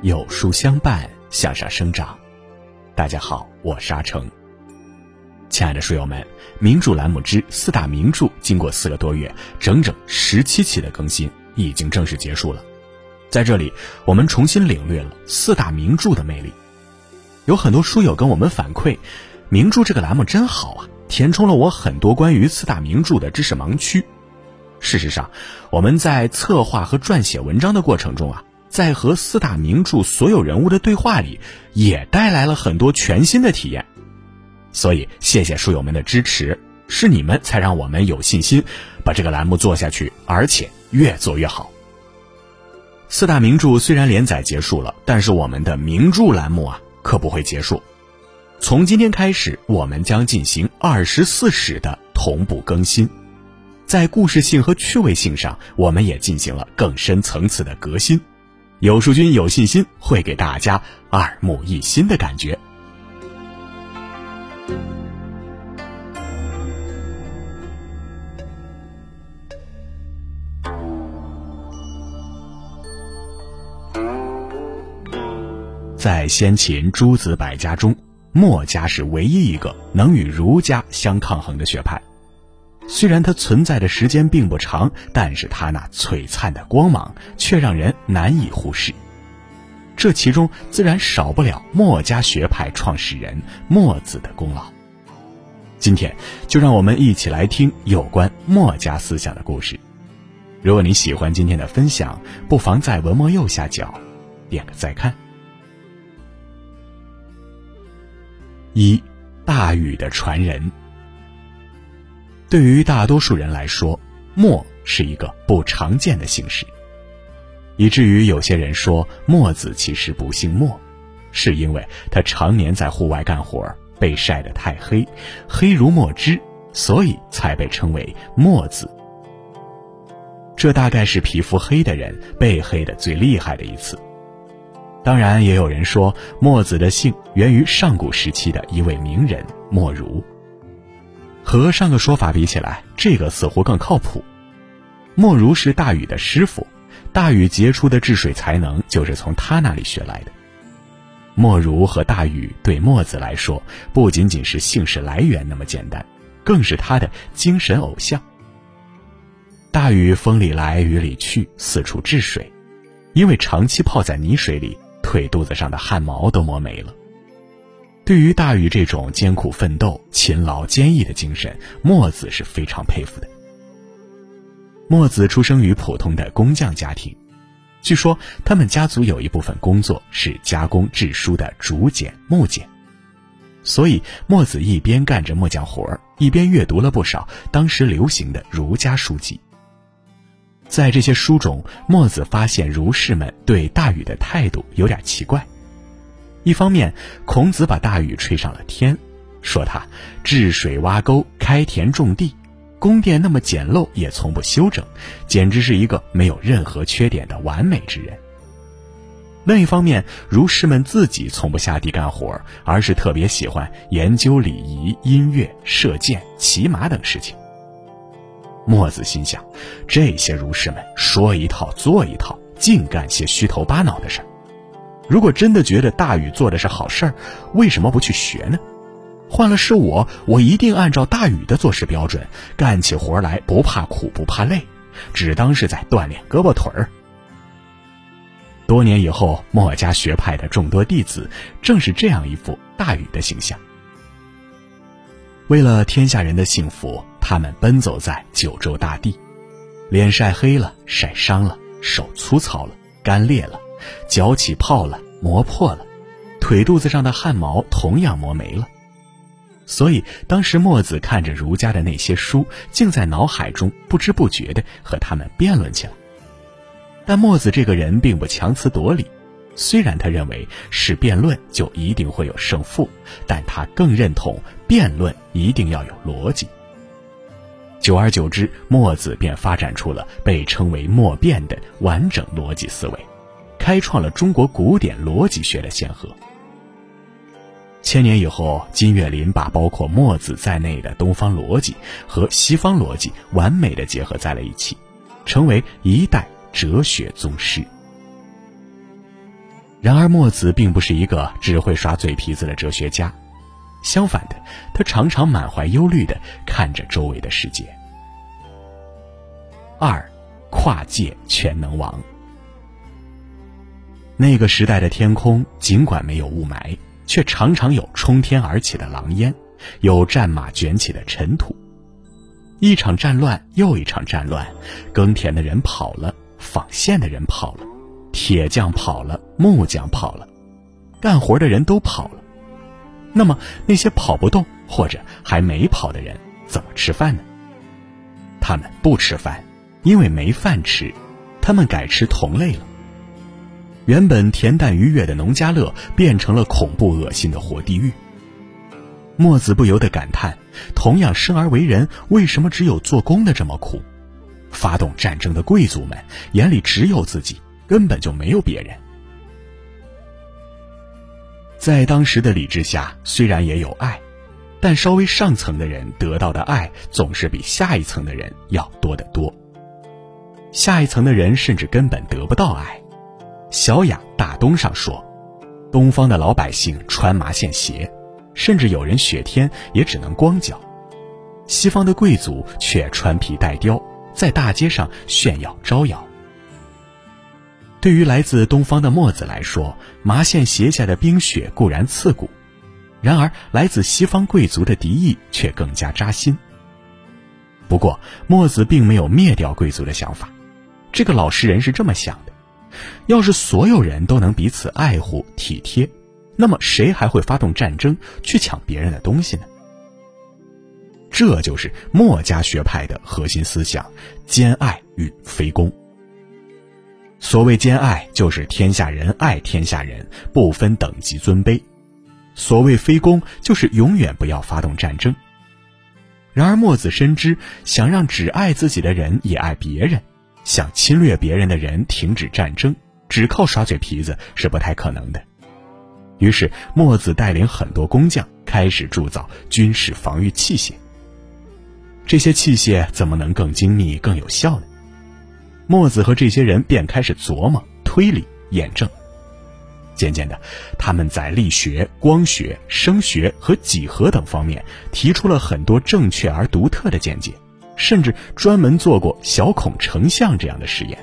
有书相伴，向上生长。大家好，我是阿成。亲爱的书友们，名著栏目之四大名著经过四个多月，整整十七期的更新，已经正式结束了。在这里，我们重新领略了四大名著的魅力。有很多书友跟我们反馈，名著这个栏目真好啊，填充了我很多关于四大名著的知识盲区。事实上，我们在策划和撰写文章的过程中啊。在和四大名著所有人物的对话里，也带来了很多全新的体验。所以，谢谢书友们的支持，是你们才让我们有信心把这个栏目做下去，而且越做越好。四大名著虽然连载结束了，但是我们的名著栏目啊，可不会结束。从今天开始，我们将进行二十四史的同步更新，在故事性和趣味性上，我们也进行了更深层次的革新。有书君有信心会给大家耳目一新的感觉。在先秦诸子百家中，墨家是唯一一个能与儒家相抗衡的学派。虽然它存在的时间并不长，但是它那璀璨的光芒却让人难以忽视。这其中自然少不了墨家学派创始人墨子的功劳。今天就让我们一起来听有关墨家思想的故事。如果你喜欢今天的分享，不妨在文末右下角点个再看。一，大禹的传人。对于大多数人来说，墨是一个不常见的姓氏，以至于有些人说墨子其实不姓墨，是因为他常年在户外干活，被晒得太黑，黑如墨汁，所以才被称为墨子。这大概是皮肤黑的人被黑的最厉害的一次。当然，也有人说墨子的姓源于上古时期的一位名人墨如。和上个说法比起来，这个似乎更靠谱。莫如是大禹的师傅，大禹杰出的治水才能就是从他那里学来的。莫如和大禹对墨子来说，不仅仅是姓氏来源那么简单，更是他的精神偶像。大禹风里来雨里去，四处治水，因为长期泡在泥水里，腿肚子上的汗毛都磨没了。对于大禹这种艰苦奋斗、勤劳坚毅的精神，墨子是非常佩服的。墨子出生于普通的工匠家庭，据说他们家族有一部分工作是加工制书的竹简、木简，所以墨子一边干着木匠活儿，一边阅读了不少当时流行的儒家书籍。在这些书中，墨子发现儒士们对大禹的态度有点奇怪。一方面，孔子把大禹吹上了天，说他治水挖沟、开田种地，宫殿那么简陋也从不修整，简直是一个没有任何缺点的完美之人。另一方面，儒士们自己从不下地干活，而是特别喜欢研究礼仪、音乐、射箭、骑马等事情。墨子心想，这些儒士们说一套做一套，净干些虚头巴脑的事儿。如果真的觉得大禹做的是好事儿，为什么不去学呢？换了是我，我一定按照大禹的做事标准，干起活来不怕苦不怕累，只当是在锻炼胳膊腿儿。多年以后，墨家学派的众多弟子正是这样一副大禹的形象。为了天下人的幸福，他们奔走在九州大地，脸晒黑了，晒伤了，手粗糙了，干裂了。脚起泡了，磨破了，腿肚子上的汗毛同样磨没了。所以当时墨子看着儒家的那些书，竟在脑海中不知不觉地和他们辩论起来。但墨子这个人并不强词夺理，虽然他认为是辩论就一定会有胜负，但他更认同辩论一定要有逻辑。久而久之，墨子便发展出了被称为“墨辩”的完整逻辑思维。开创了中国古典逻辑学的先河。千年以后，金岳霖把包括墨子在内的东方逻辑和西方逻辑完美的结合在了一起，成为一代哲学宗师。然而墨子并不是一个只会耍嘴皮子的哲学家，相反的，他常常满怀忧虑的看着周围的世界。二，跨界全能王。那个时代的天空尽管没有雾霾，却常常有冲天而起的狼烟，有战马卷起的尘土。一场战乱又一场战乱，耕田的人跑了，纺线的人跑了，铁匠跑了，木匠跑了，干活的人都跑了。那么那些跑不动或者还没跑的人怎么吃饭呢？他们不吃饭，因为没饭吃，他们改吃同类了。原本恬淡愉悦的农家乐变成了恐怖恶心的活地狱。墨子不由得感叹：同样生而为人，为什么只有做工的这么苦？发动战争的贵族们眼里只有自己，根本就没有别人。在当时的理智下，虽然也有爱，但稍微上层的人得到的爱总是比下一层的人要多得多。下一层的人甚至根本得不到爱。小雅大东上说，东方的老百姓穿麻线鞋，甚至有人雪天也只能光脚；西方的贵族却穿皮带貂，在大街上炫耀招摇。对于来自东方的墨子来说，麻线鞋下的冰雪固然刺骨，然而来自西方贵族的敌意却更加扎心。不过，墨子并没有灭掉贵族的想法，这个老实人是这么想的。要是所有人都能彼此爱护体贴，那么谁还会发动战争去抢别人的东西呢？这就是墨家学派的核心思想：兼爱与非攻。所谓兼爱，就是天下人爱天下人，不分等级尊卑；所谓非攻，就是永远不要发动战争。然而墨子深知，想让只爱自己的人也爱别人。想侵略别人的人停止战争，只靠耍嘴皮子是不太可能的。于是，墨子带领很多工匠开始铸造军事防御器械。这些器械怎么能更精密、更有效呢？墨子和这些人便开始琢磨、推理、验证。渐渐的，他们在力学、光学、声学和几何等方面提出了很多正确而独特的见解。甚至专门做过小孔成像这样的实验，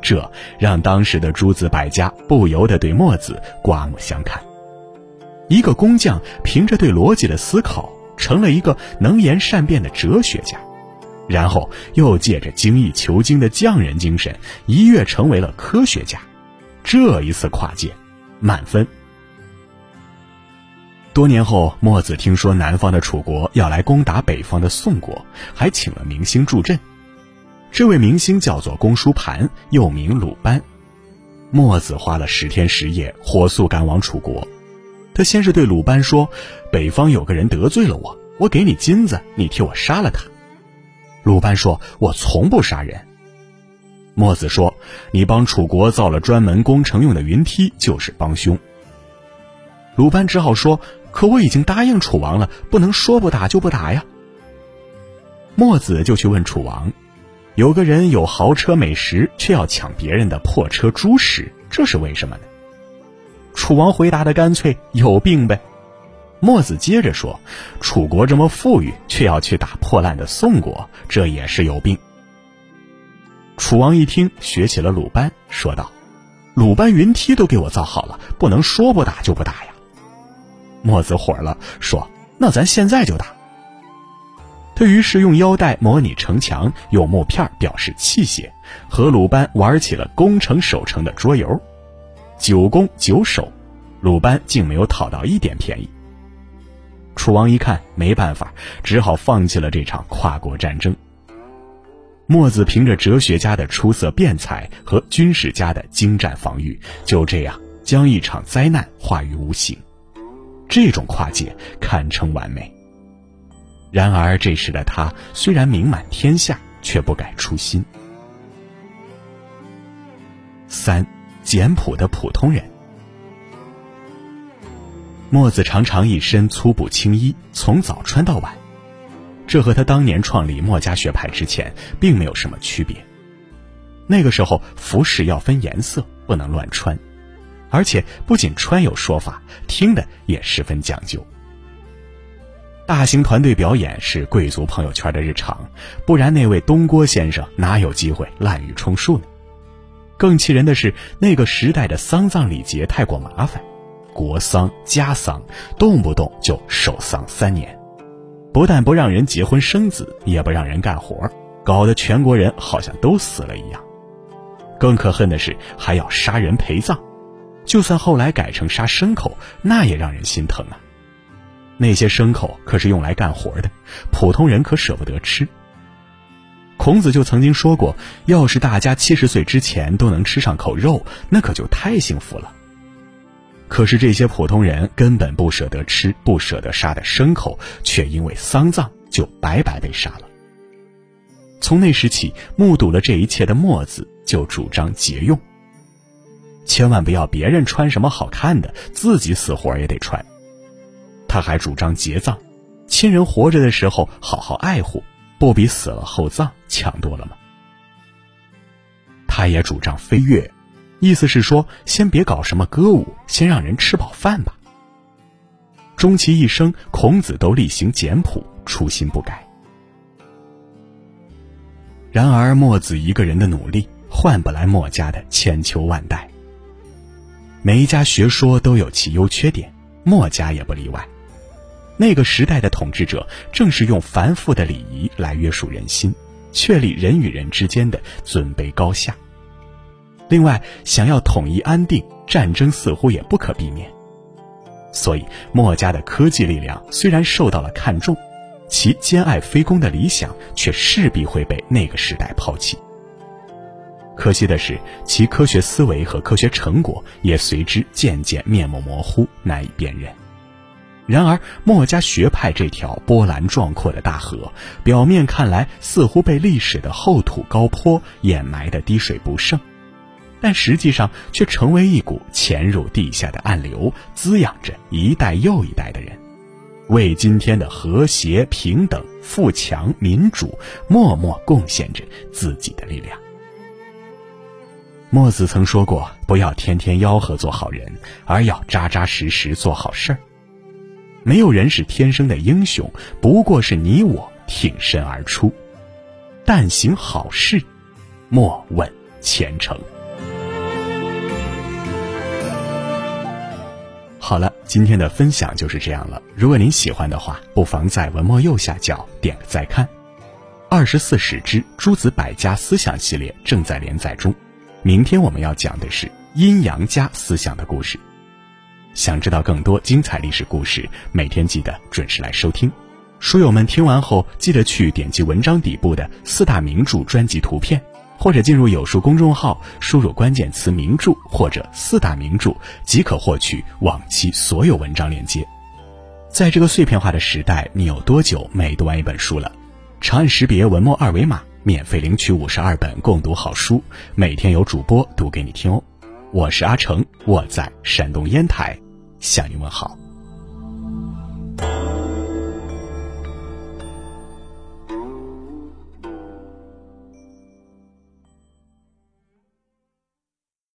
这让当时的诸子百家不由得对墨子刮目相看。一个工匠凭着对逻辑的思考，成了一个能言善辩的哲学家，然后又借着精益求精的匠人精神，一跃成为了科学家。这一次跨界，满分。多年后，墨子听说南方的楚国要来攻打北方的宋国，还请了明星助阵。这位明星叫做公输盘，又名鲁班。墨子花了十天十夜，火速赶往楚国。他先是对鲁班说：“北方有个人得罪了我，我给你金子，你替我杀了他。”鲁班说：“我从不杀人。”墨子说：“你帮楚国造了专门攻城用的云梯，就是帮凶。”鲁班只好说。可我已经答应楚王了，不能说不打就不打呀。墨子就去问楚王：“有个人有豪车美食，却要抢别人的破车猪食，这是为什么呢？”楚王回答的干脆：“有病呗。”墨子接着说：“楚国这么富裕，却要去打破烂的宋国，这也是有病。”楚王一听，学起了鲁班，说道：“鲁班云梯都给我造好了，不能说不打就不打呀。”墨子火了，说：“那咱现在就打。”他于是用腰带模拟城墙，用木片表示器械，和鲁班玩起了攻城守城的桌游。九攻九守，鲁班竟没有讨到一点便宜。楚王一看没办法，只好放弃了这场跨国战争。墨子凭着哲学家的出色辩才和军事家的精湛防御，就这样将一场灾难化于无形。这种跨界堪称完美。然而这时的他虽然名满天下，却不改初心。三，简朴的普通人。墨子常常一身粗布青衣，从早穿到晚，这和他当年创立墨家学派之前并没有什么区别。那个时候服饰要分颜色，不能乱穿。而且不仅穿有说法，听的也十分讲究。大型团队表演是贵族朋友圈的日常，不然那位东郭先生哪有机会滥竽充数呢？更气人的是，那个时代的丧葬礼节太过麻烦，国丧、家丧，动不动就守丧三年，不但不让人结婚生子，也不让人干活，搞得全国人好像都死了一样。更可恨的是，还要杀人陪葬，就算后来改成杀牲口，那也让人心疼啊。那些牲口可是用来干活的，普通人可舍不得吃。孔子就曾经说过，要是大家七十岁之前都能吃上口肉，那可就太幸福了。可是这些普通人根本不舍得吃、不舍得杀的牲口，却因为丧葬就白白被杀了。从那时起，目睹了这一切的墨子就主张节用，千万不要别人穿什么好看的，自己死活也得穿。他还主张节葬，亲人活着的时候好好爱护，不比死了后葬强多了吗？他也主张飞跃，意思是说，先别搞什么歌舞，先让人吃饱饭吧。终其一生，孔子都例行简朴，初心不改。然而，墨子一个人的努力换不来墨家的千秋万代。每一家学说都有其优缺点，墨家也不例外。那个时代的统治者正是用繁复的礼仪来约束人心，确立人与人之间的尊卑高下。另外，想要统一安定，战争似乎也不可避免。所以，墨家的科技力量虽然受到了看重，其兼爱非攻的理想却势必会被那个时代抛弃。可惜的是，其科学思维和科学成果也随之渐渐面目模糊，难以辨认。然而，墨家学派这条波澜壮阔的大河，表面看来似乎被历史的厚土高坡掩埋的滴水不剩，但实际上却成为一股潜入地下的暗流，滋养着一代又一代的人，为今天的和谐、平等、富强、民主默默贡献着自己的力量。墨子曾说过：“不要天天吆喝做好人，而要扎扎实实做好事儿。”没有人是天生的英雄，不过是你我挺身而出。但行好事，莫问前程。好了，今天的分享就是这样了。如果您喜欢的话，不妨在文末右下角点个再看。二十四史之诸子百家思想系列正在连载中，明天我们要讲的是阴阳家思想的故事。想知道更多精彩历史故事，每天记得准时来收听。书友们听完后，记得去点击文章底部的四大名著专辑图片，或者进入有书公众号，输入关键词“名著”或者“四大名著”，即可获取往期所有文章链接。在这个碎片化的时代，你有多久没读完一本书了？长按识别文末二维码，免费领取五十二本共读好书，每天有主播读给你听哦。我是阿成，我在山东烟台。向你问好。